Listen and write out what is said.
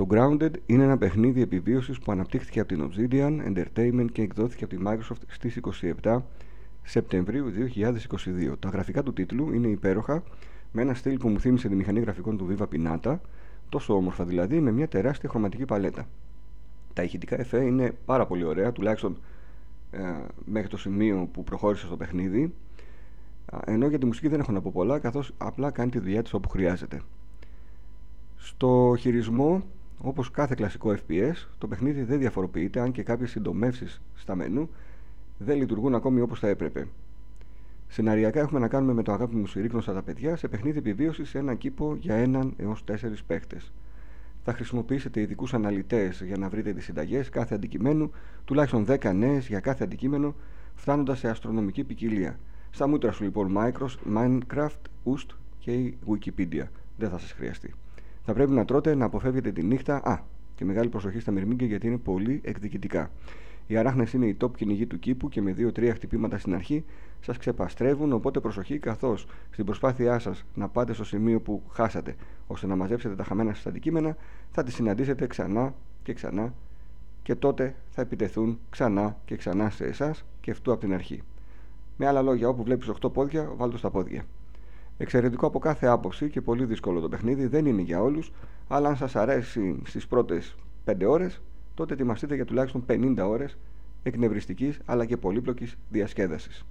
Το Grounded είναι ένα παιχνίδι επιβίωσης που αναπτύχθηκε από την Obsidian Entertainment και εκδόθηκε από τη Microsoft στις 27 Σεπτεμβρίου 2022. Τα γραφικά του τίτλου είναι υπέροχα, με ένα στυλ που μου θύμισε τη μηχανή γραφικών του Viva Pinata, τόσο όμορφα δηλαδή, με μια τεράστια χρωματική παλέτα. Τα ηχητικά εφέ είναι πάρα πολύ ωραία, τουλάχιστον ε, μέχρι το σημείο που προχώρησε στο παιχνίδι, ενώ για τη μουσική δεν έχω να πω πολλά, καθώς απλά κάνει τη δουλειά της όπου χρειάζεται. Στο χειρισμό όπως κάθε κλασικό FPS, το παιχνίδι δεν διαφοροποιείται αν και κάποιες συντομεύσεις στα μενού δεν λειτουργούν ακόμη όπως θα έπρεπε. Σεναριακά έχουμε να κάνουμε με το αγάπη μου συρρήκνωσα τα παιδιά σε παιχνίδι επιβίωσης σε έναν κήπο για έναν έως τέσσερις παίχτες. Θα χρησιμοποιήσετε ειδικούς αναλυτές για να βρείτε τις συνταγές κάθε αντικειμένου, τουλάχιστον 10 νέες για κάθε αντικείμενο, φτάνοντας σε αστρονομική ποικιλία. Στα μούτρα σου λοιπόν Minecraft, Ust και η Wikipedia. Δεν θα σας χρειαστεί. Θα πρέπει να τρώτε, να αποφεύγετε τη νύχτα. Α, και μεγάλη προσοχή στα μυρμήγκια γιατί είναι πολύ εκδικητικά. Οι αράχνες είναι η top κυνηγή του κήπου και με 2-3 χτυπήματα στην αρχή σας ξεπαστρεύουν. Οπότε προσοχή, καθώς στην προσπάθειά σας να πάτε στο σημείο που χάσατε, ώστε να μαζέψετε τα χαμένα σας αντικείμενα, θα τις συναντήσετε ξανά και ξανά και τότε θα επιτεθούν ξανά και ξανά σε εσάς και αυτού από την αρχή. Με άλλα λόγια, όπου βλέπεις 8 πόδια, βάλτε στα πόδια. Εξαιρετικό από κάθε άποψη και πολύ δύσκολο το παιχνίδι, δεν είναι για όλους, αλλά αν σας αρέσει στις πρώτες 5 ώρες, τότε ετοιμαστείτε για τουλάχιστον 50 ώρες εκνευριστικής αλλά και πολύπλοκης διασκέδασης.